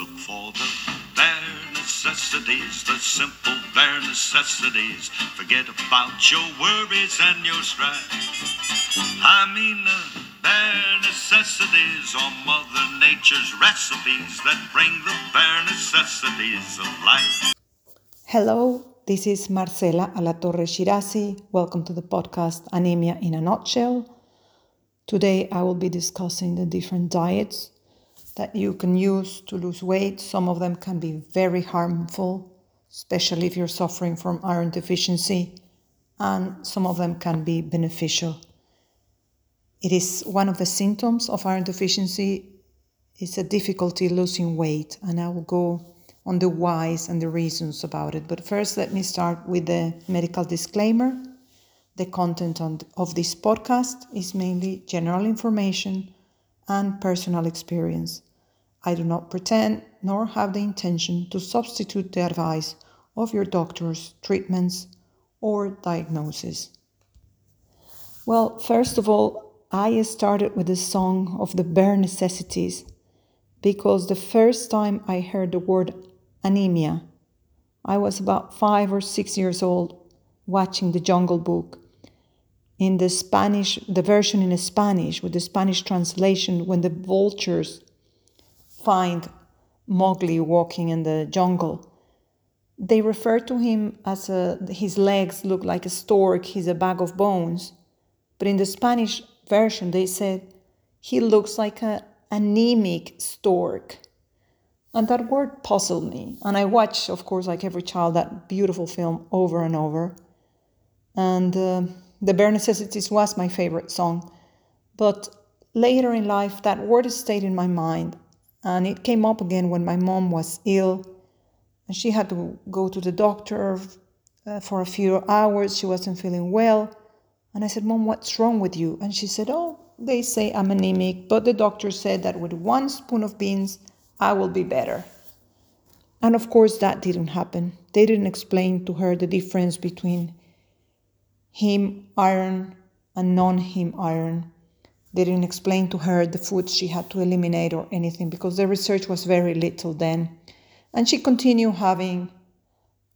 look for the bare necessities, the simple bare necessities. Forget about your worries and your strife. I mean the bare necessities are Mother Nature's recipes that bring the bare necessities of life. Hello, this is Marcela Alatorre Shirazi. Welcome to the podcast Anemia in a Nutshell. Today I will be discussing the different diets that you can use to lose weight. Some of them can be very harmful, especially if you're suffering from iron deficiency, and some of them can be beneficial. It is one of the symptoms of iron deficiency is a difficulty losing weight, and I will go on the whys and the reasons about it. But first, let me start with the medical disclaimer. The content on, of this podcast is mainly general information and personal experience. I do not pretend nor have the intention to substitute the advice of your doctor's treatments or diagnosis. Well, first of all, I started with the song of the bare necessities because the first time I heard the word anemia, I was about five or six years old watching the Jungle Book in the Spanish, the version in Spanish with the Spanish translation when the vultures find Mowgli walking in the jungle. They refer to him as a, his legs look like a stork, he's a bag of bones. But in the Spanish version, they said he looks like an anemic stork. And that word puzzled me. And I watched, of course, like every child, that beautiful film over and over. And uh, The Bare Necessities was my favorite song. But later in life, that word stayed in my mind. And it came up again when my mom was ill and she had to go to the doctor uh, for a few hours. She wasn't feeling well. And I said, Mom, what's wrong with you? And she said, Oh, they say I'm anemic, but the doctor said that with one spoon of beans, I will be better. And of course, that didn't happen. They didn't explain to her the difference between heme iron and non heme iron. They didn't explain to her the foods she had to eliminate or anything because the research was very little then. And she continued having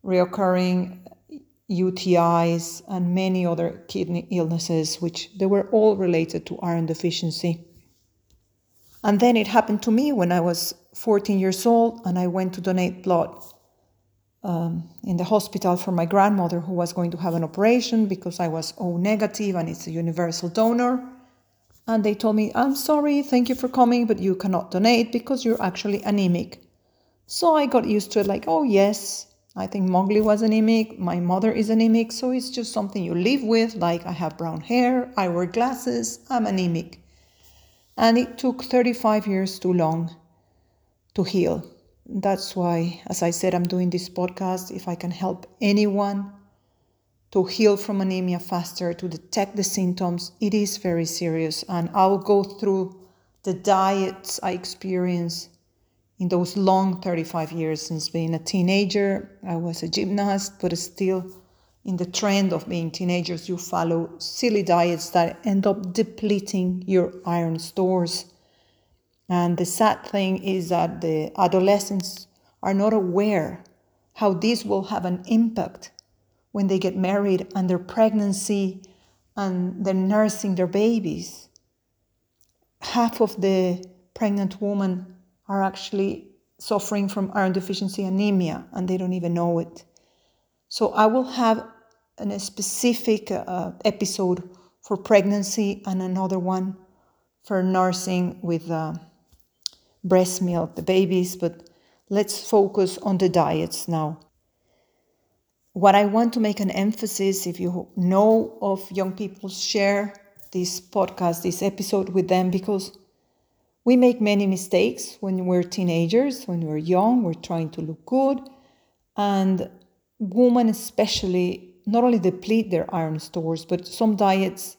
reoccurring UTIs and many other kidney illnesses, which they were all related to iron deficiency. And then it happened to me when I was 14 years old and I went to donate blood um, in the hospital for my grandmother who was going to have an operation because I was O negative and it's a universal donor. And they told me, I'm sorry, thank you for coming, but you cannot donate because you're actually anemic. So I got used to it, like, oh, yes, I think Mowgli was anemic, my mother is anemic, so it's just something you live with, like I have brown hair, I wear glasses, I'm anemic. And it took 35 years too long to heal. That's why, as I said, I'm doing this podcast. If I can help anyone to heal from anemia faster, to detect the symptoms. It is very serious, and I'll go through the diets I experienced in those long 35 years since being a teenager. I was a gymnast, but still in the trend of being teenagers, you follow silly diets that end up depleting your iron stores. And the sad thing is that the adolescents are not aware how this will have an impact when they get married and their pregnancy and they're nursing their babies. Half of the pregnant women are actually suffering from iron deficiency anemia and they don't even know it. So I will have a specific uh, episode for pregnancy and another one for nursing with uh, breast milk, the babies, but let's focus on the diets now what I want to make an emphasis, if you know of young people, share this podcast, this episode with them because we make many mistakes when we're teenagers, when we're young, we're trying to look good. And women, especially, not only deplete their iron stores, but some diets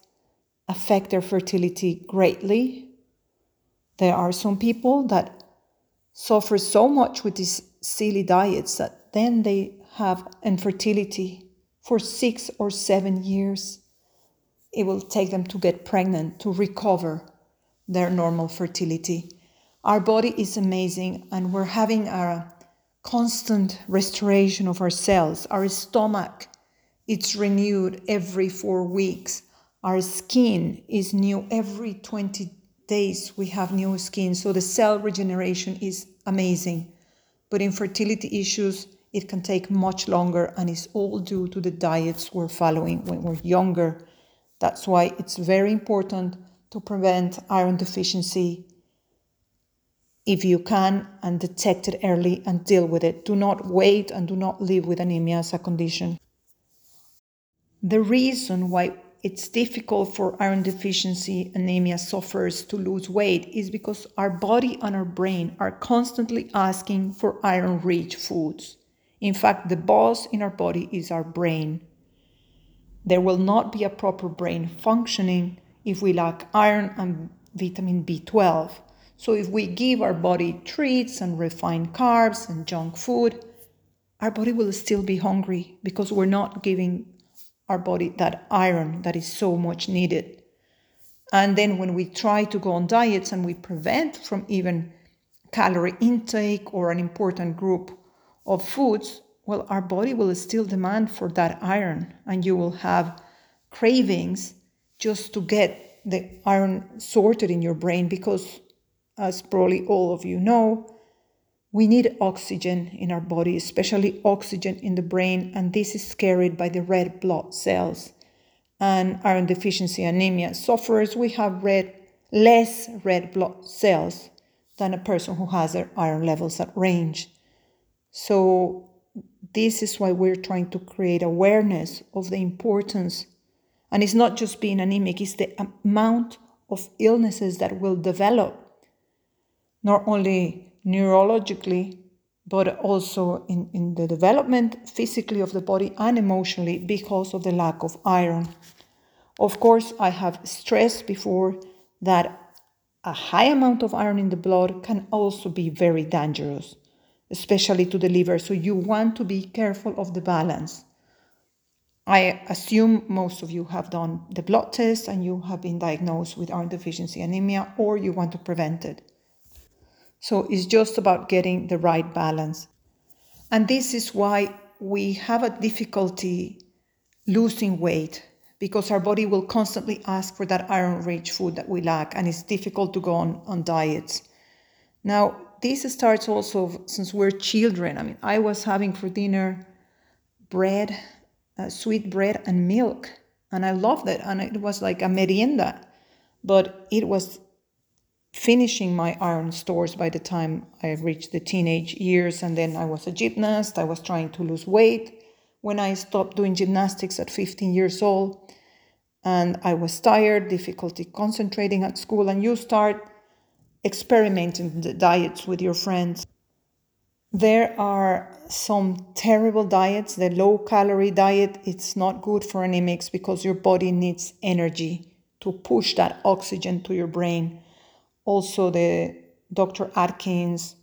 affect their fertility greatly. There are some people that suffer so much with these silly diets that then they have infertility for six or seven years. It will take them to get pregnant to recover their normal fertility. Our body is amazing, and we're having a constant restoration of our cells. Our stomach, it's renewed every four weeks. Our skin is new every 20 days. We have new skin, so the cell regeneration is amazing. But infertility issues, it can take much longer, and it's all due to the diets we're following when we're younger. That's why it's very important to prevent iron deficiency if you can and detect it early and deal with it. Do not wait and do not live with anemia as a condition. The reason why it's difficult for iron deficiency anemia sufferers to lose weight is because our body and our brain are constantly asking for iron rich foods. In fact, the boss in our body is our brain. There will not be a proper brain functioning if we lack iron and vitamin B12. So, if we give our body treats and refined carbs and junk food, our body will still be hungry because we're not giving our body that iron that is so much needed. And then, when we try to go on diets and we prevent from even calorie intake or an important group of foods, well, our body will still demand for that iron, and you will have cravings just to get the iron sorted in your brain because as probably all of you know, we need oxygen in our body, especially oxygen in the brain, and this is carried by the red blood cells. And iron deficiency anemia sufferers, we have red, less red blood cells than a person who has their iron levels at range. So, this is why we're trying to create awareness of the importance. And it's not just being anemic, it's the amount of illnesses that will develop not only neurologically, but also in, in the development physically of the body and emotionally because of the lack of iron. Of course, I have stressed before that a high amount of iron in the blood can also be very dangerous, especially to the liver. So you want to be careful of the balance. I assume most of you have done the blood test and you have been diagnosed with iron deficiency anemia or you want to prevent it. So it's just about getting the right balance. And this is why we have a difficulty losing weight because our body will constantly ask for that iron rich food that we lack, and it's difficult to go on, on diets. Now, this starts also since we're children. I mean, I was having for dinner bread, uh, sweet bread, and milk, and I loved it, and it was like a merienda, but it was finishing my iron stores by the time I reached the teenage years. And then I was a gymnast, I was trying to lose weight. When I stopped doing gymnastics at 15 years old, and I was tired, difficulty concentrating at school, and you start experimenting the diets with your friends. There are some terrible diets. The low calorie diet, it's not good for anemics because your body needs energy to push that oxygen to your brain also the Dr. Atkins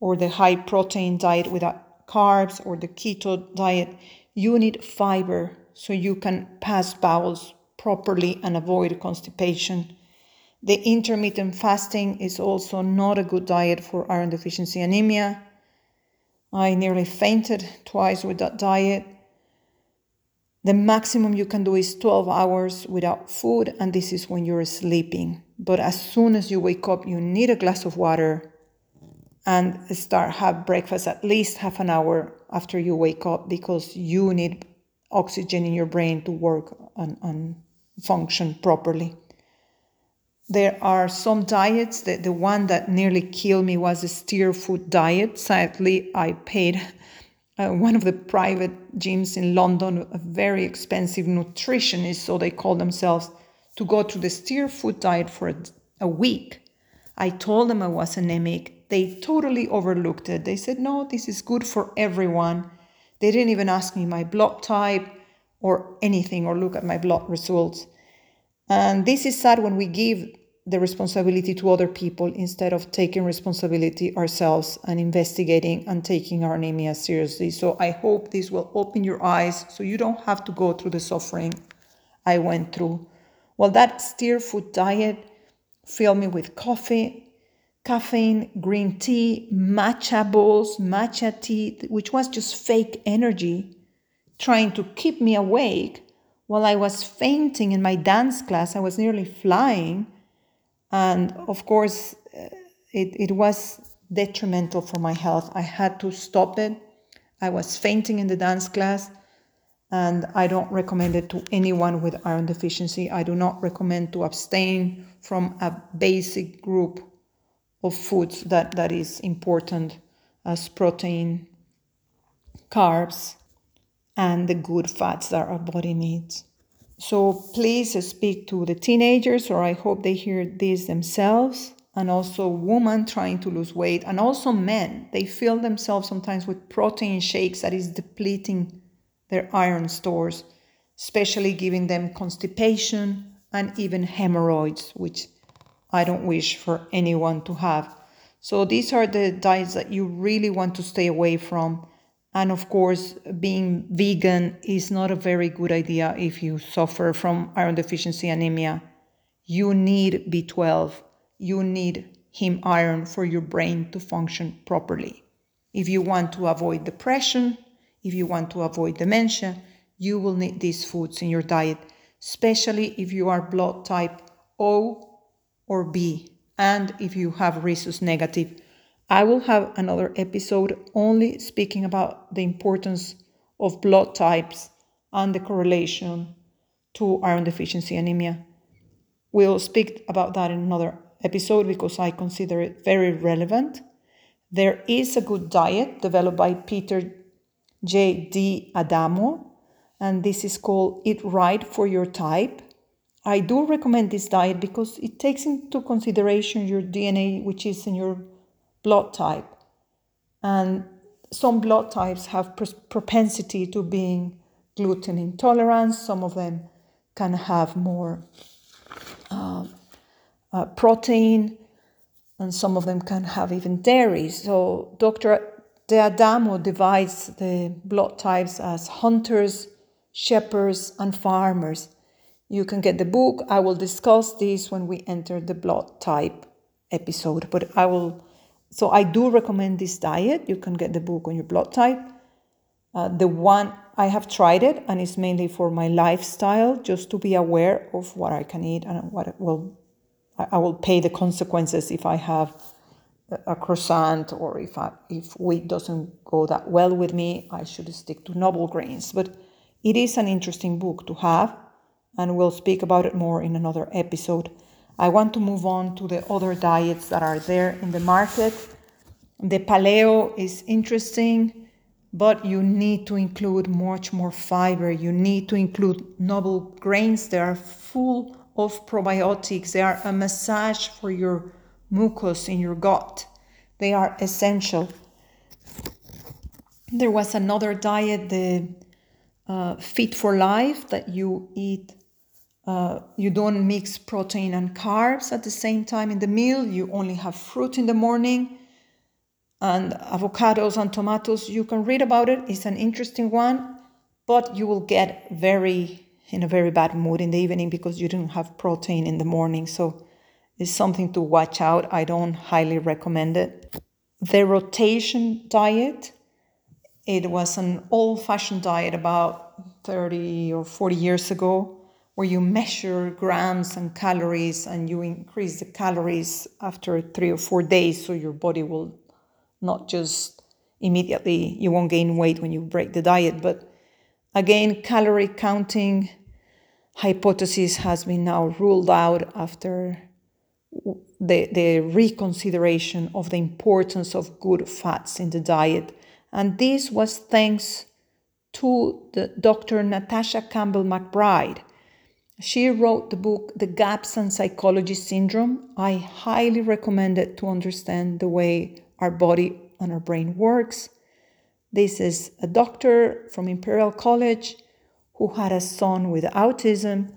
or the high protein diet without carbs or the keto diet, you need fiber so you can pass bowels properly and avoid constipation. The intermittent fasting is also not a good diet for iron deficiency anemia. I nearly fainted twice with that diet. The maximum you can do is 12 hours without food, and this is when you're sleeping. But as soon as you wake up, you need a glass of water and start have breakfast at least half an hour after you wake up because you need oxygen in your brain to work and, and function properly. There are some diets. The, the one that nearly killed me was a Sirtfood diet. Sadly, I paid uh, one of the private gyms in London, a very expensive nutritionist, so they call themselves, to go to the Sirtfood diet for a, a week. I told them I was anemic. They totally overlooked it. They said, no, this is good for everyone. They didn't even ask me my blood type or anything or look at my blood results. And this is sad when we give the responsibility to other people instead of taking responsibility ourselves and investigating and taking our anemia seriously. So I hope this will open your eyes so you don't have to go through the suffering I went through. Well, that Sirtfood diet filled me with coffee, caffeine, green tea, matcha bowls, matcha tea, which was just fake energy trying to keep me awake while I was fainting in my dance class. I was nearly flying. And of course, uh, it, it was detrimental for my health. I had to stop it. I was fainting in the dance class, and I don't recommend it to anyone with iron deficiency. I do not recommend to abstain from a basic group of foods that, that is important as protein, carbs, and the good fats that our body needs. So please speak to the teenagers, or I hope they hear this themselves, and also women trying to lose weight, and also men. They fill themselves sometimes with protein shakes that is depleting their iron stores, especially giving them constipation and even hemorrhoids, which I don't wish for anyone to have. So these are the diets that you really want to stay away from and of course, being vegan is not a very good idea if you suffer from iron deficiency anemia. You need B12, you need heme iron for your brain to function properly. If you want to avoid depression, if you want to avoid dementia, you will need these foods in your diet, especially if you are blood type O or B, and if you have rhesus negative I will have another episode only speaking about the importance of blood types and the correlation to iron deficiency anemia. We'll speak about that in another episode because I consider it very relevant. There is a good diet developed by Peter J. D'Adamo, and this is called Eat Right for Your Type. I do recommend this diet because it takes into consideration your DNA, which is in your blood type. And some blood types have propensity to being gluten intolerant. Some of them can have more uh, uh, protein, and some of them can have even dairy. So Dr. D'Adamo divides the blood types as hunters, shepherds, and farmers. You can get the book. I will discuss this when we enter the blood type episode, but I will so I do recommend this diet. You can get the book on your blood type. Uh, the one I have tried it, and it's mainly for my lifestyle, just to be aware of what I can eat and what will I will pay the consequences if I have a croissant or if I, if wheat doesn't go that well with me, I should stick to noble grains. But it is an interesting book to have, and we'll speak about it more in another episode. I want to move on to the other diets that are there in the market. The paleo is interesting, but you need to include much more fiber. You need to include noble grains. They are full of probiotics. They are a massage for your mucus in your gut. They are essential. There was another diet, the uh, Fit for Life, that you eat uh, you don't mix protein and carbs at the same time in the meal. You only have fruit in the morning and avocados and tomatoes. You can read about it. It's an interesting one, but you will get very in a very bad mood in the evening because you didn't have protein in the morning. So it's something to watch out. I don't highly recommend it. The rotation diet. It was an old-fashioned diet about 30 or 40 years ago where you measure grams and calories and you increase the calories after three or four days so your body will not just immediately you won't gain weight when you break the diet. But again calorie counting hypothesis has been now ruled out after the, the reconsideration of the importance of good fats in the diet. And this was thanks to the dr natasha campbell mcbride she wrote the book The Gaps and Psychology Syndrome. I highly recommend it to understand the way our body and our brain works. This is a doctor from Imperial College who had a son with autism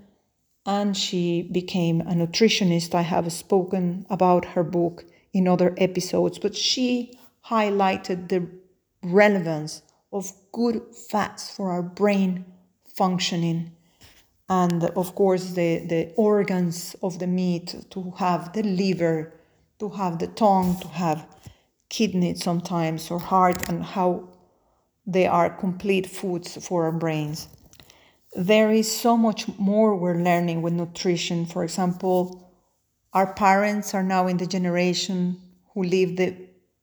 and she became a nutritionist. I have spoken about her book in other episodes, but she highlighted the relevance of good fats for our brain functioning and of course the, the organs of the meat to have the liver to have the tongue, to have kidneys sometimes, or heart, and how they are complete foods for our brains. There is so much more we're learning with nutrition. For example, our parents are now in the generation who live the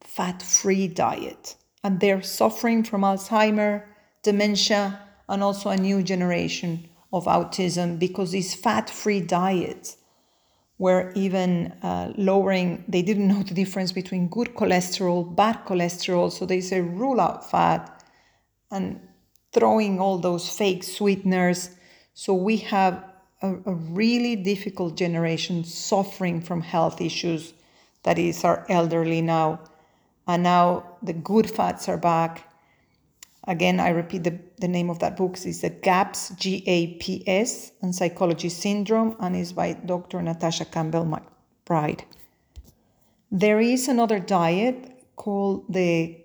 fat free diet, and they're suffering from Alzheimer, dementia, and also a new generation of autism because these fat free diets were even uh, lowering, they didn't know the difference between good cholesterol, bad cholesterol, so they say rule out fat and throwing all those fake sweeteners. So we have a, a really difficult generation suffering from health issues. That is our elderly now. And now the good fats are back. Again, I repeat the, the name of that book is the GAPS, G A P S, and Psychology Syndrome, and is by Dr. Natasha Campbell McBride. There is another diet called the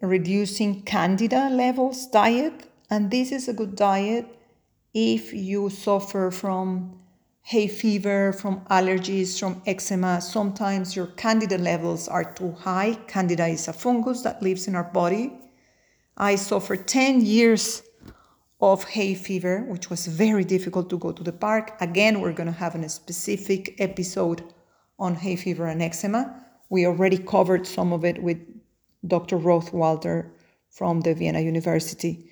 reducing candida levels diet, and this is a good diet if you suffer from hay fever, from allergies, from eczema. Sometimes your candida levels are too high. Candida is a fungus that lives in our body. I suffered 10 years of hay fever, which was very difficult to go to the park. Again, we're going to have a specific episode on hay fever and eczema. We already covered some of it with Dr. Rothwalter from the Vienna University.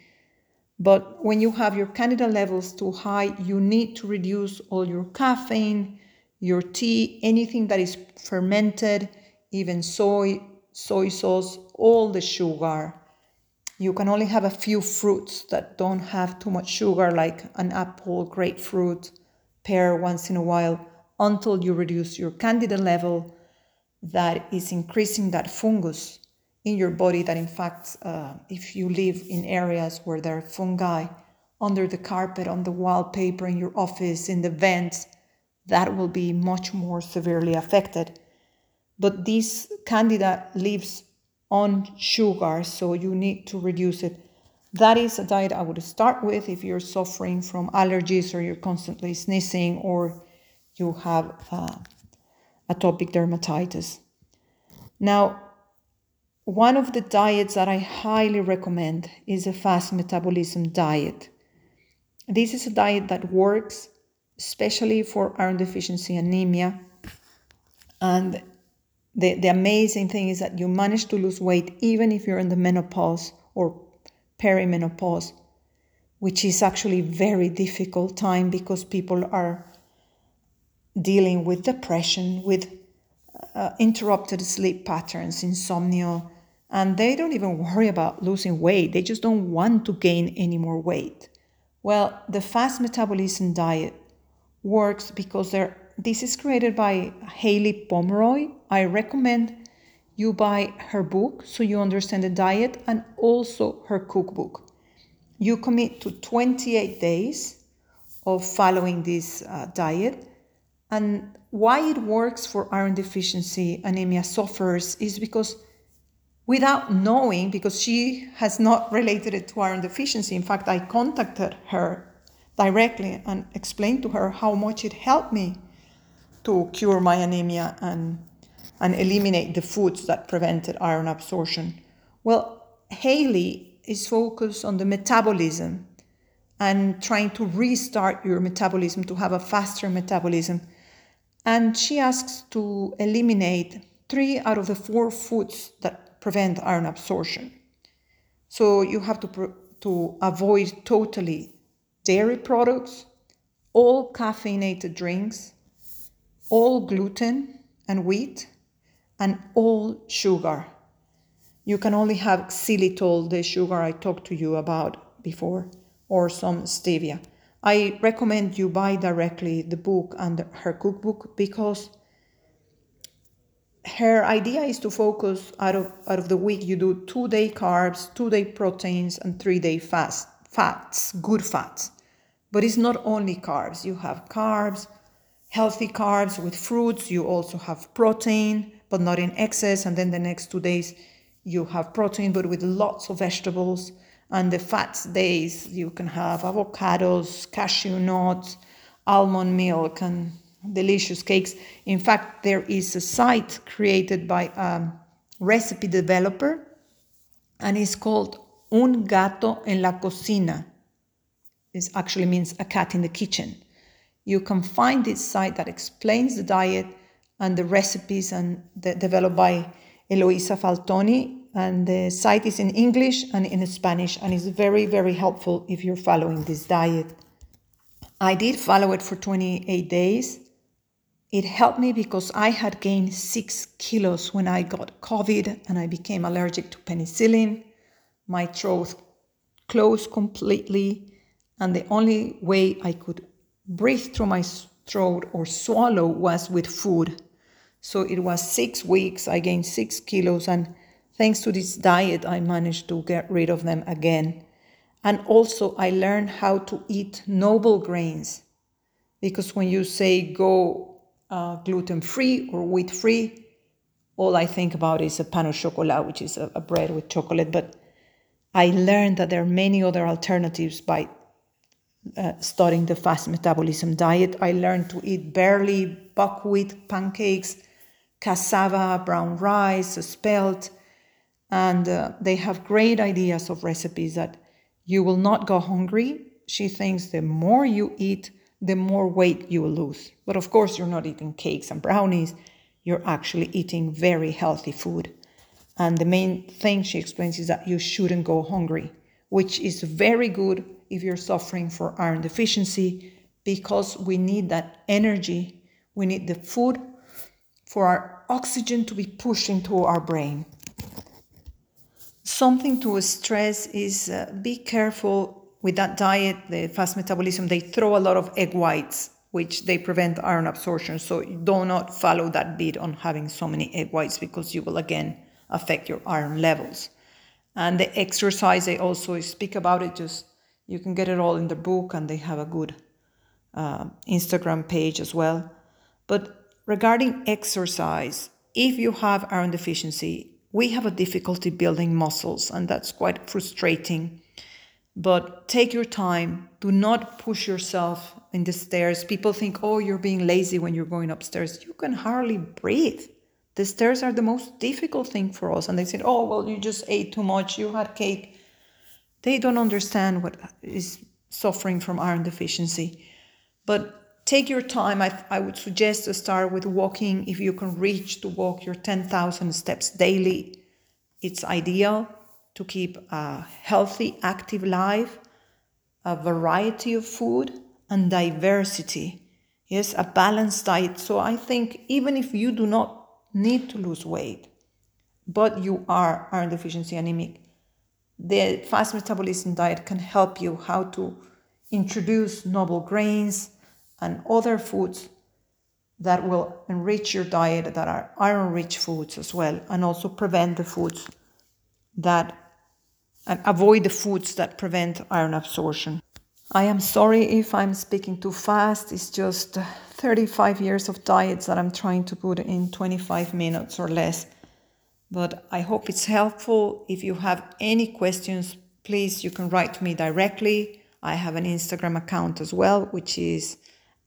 But when you have your candida levels too high, you need to reduce all your caffeine, your tea, anything that is fermented, even soy, soy sauce, all the sugar. You can only have a few fruits that don't have too much sugar, like an apple, grapefruit, pear once in a while, until you reduce your candida level that is increasing that fungus in your body that in fact uh, if you live in areas where there are fungi under the carpet on the wallpaper in your office in the vents that will be much more severely affected. But this candida lives on sugar so you need to reduce it that is a diet i would start with if you're suffering from allergies or you're constantly sneezing or you have uh, atopic dermatitis now one of the diets that I highly recommend is a fast metabolism diet. This is a diet that works especially for iron deficiency anemia. And the, the amazing thing is that you manage to lose weight even if you're in the menopause or perimenopause, which is actually very difficult time because people are dealing with depression, with uh, interrupted sleep patterns, insomnia, and they don't even worry about losing weight. They just don't want to gain any more weight. Well, the fast metabolism diet works because there. This is created by Haylie Pomroy. I recommend you buy her book so you understand the diet and also her cookbook. You commit to 28 days of following this uh, diet and why it works for iron deficiency anemia sufferers is because without knowing, because she has not related it to iron deficiency, in fact, I contacted her directly and explained to her how much it helped me to cure my anemia and, and eliminate the foods that prevented iron absorption. Well, Haylie is focused on the metabolism and trying to restart your metabolism to have a faster metabolism and she asks to eliminate three out of the four foods that prevent iron absorption. So you have to, to avoid totally dairy products, all caffeinated drinks, all gluten and wheat, and all sugar. You can only have xylitol, the sugar I talked to you about before, or some stevia. I recommend you buy directly the book and her cookbook because her idea is to focus out of out of the week you do two day carbs, two day proteins, and three day fast fats, good fats. But it's not only carbs. You have carbs, healthy carbs with fruits. You also have protein, but not in excess. And then the next two days you have protein, but with lots of vegetables and the fats days you can have avocados cashew nuts almond milk and delicious cakes. In fact, there is a site created by a recipe developer and it's called Un Gato en la Cocina. This actually means a cat in the kitchen. You can find this site that explains the diet and the recipes and the, developed by Eloisa Faltoni. And the site is in English and in Spanish and is very, very helpful if you're following this diet. I did follow it for 28 days. It helped me because I had gained six kilos when I got COVID and I became allergic to penicillin. My throat closed completely, and the only way I could breathe through my throat or swallow was with food. So it was six weeks, I gained six kilos, and thanks to this diet, I managed to get rid of them again. And also, I learned how to eat noble grains because when you say go uh, gluten free or wheat free, all I think about is a pan au chocolat, which is a, a bread with chocolate. But I learned that there are many other alternatives by uh, studying the fast metabolism diet. I learned to eat barley, buckwheat pancakes, cassava, brown rice, spelt, and uh, they have great ideas of recipes that you will not go hungry. She thinks the more you eat, the more weight you will lose. But of course, you're not eating cakes and brownies, you're actually eating very healthy food. And the main thing she explains is that you shouldn't go hungry, which is very good if you're suffering for iron deficiency because we need that energy. We need the food for our oxygen to be pushed into our brain. Something to stress is uh, be careful with that diet, the fast metabolism. They throw a lot of egg whites, which they prevent iron absorption. So do not follow that bit on having so many egg whites because you will again affect your iron levels. And the exercise, they also speak about it. Just you can get it all in the book, and they have a good uh, Instagram page as well. But regarding exercise, if you have iron deficiency, we have a difficulty building muscles, and that's quite frustrating. But take your time. Do not push yourself in the stairs. People think, oh, you're being lazy when you're going upstairs. You can hardly breathe. The stairs are the most difficult thing for us. And they said, oh, well, you just ate too much. You had cake. They don't understand what is suffering from iron deficiency. But take your time. I, I would suggest to start with walking. If you can reach to walk your 10,000 steps daily, it's ideal to keep a healthy, active life, a variety of food, and diversity. Yes, a balanced diet. So I think even if you do not need to lose weight, but you are iron deficiency anemic, the fast metabolism diet can help you how to introduce noble grains, and other foods that will enrich your diet that are iron rich foods as well and also prevent the foods that and avoid the foods that prevent iron absorption. I am sorry if I'm speaking too fast. It's just 35 years of diets that I'm trying to put in 25 minutes or less. But I hope it's helpful. If you have any questions, please you can write to me directly. I have an Instagram account as well, which is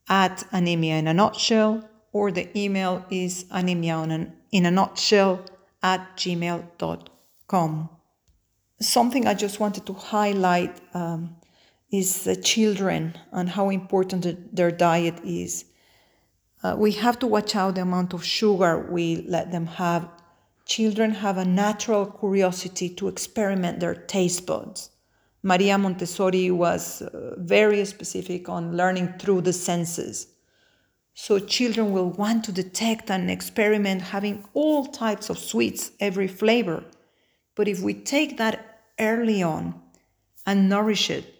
at anemia in a nutshell, or the email is anemia in a nutshell at gmail.com. Something I just wanted to highlight um, is the children and how important their diet is. Uh, we have to watch out the amount of sugar we let them have. Children have a natural curiosity to experiment their taste buds. Maria Montessori was uh, very specific on learning through the senses. So children will want to detect and experiment having all types of sweets, every flavor. But if we take that early on and nourish it,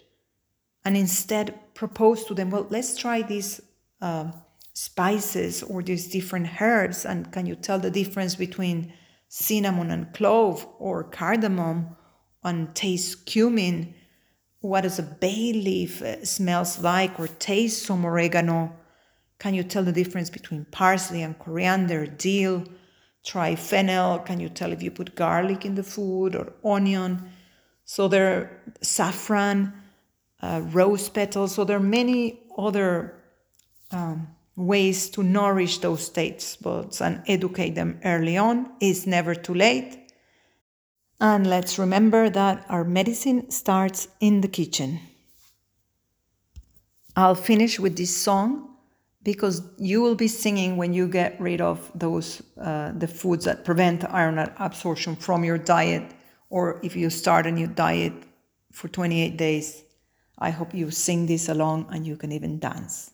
and instead propose to them, well, let's try these uh, spices or these different herbs, and can you tell the difference between cinnamon and clove or cardamom and taste cumin? what does a bay leaf uh, smells like or taste some oregano? Can you tell the difference between parsley and coriander dill? Try fennel. Can you tell if you put garlic in the food or onion? So there are saffron uh, rose petals. So there are many other um, ways to nourish those taste buds and educate them early on. It's never too late. And let's remember that our medicine starts in the kitchen. I'll finish with this song because you will be singing when you get rid of those uh, the foods that prevent iron absorption from your diet or if you start a new diet for 28 days i hope you sing this along and you can even dance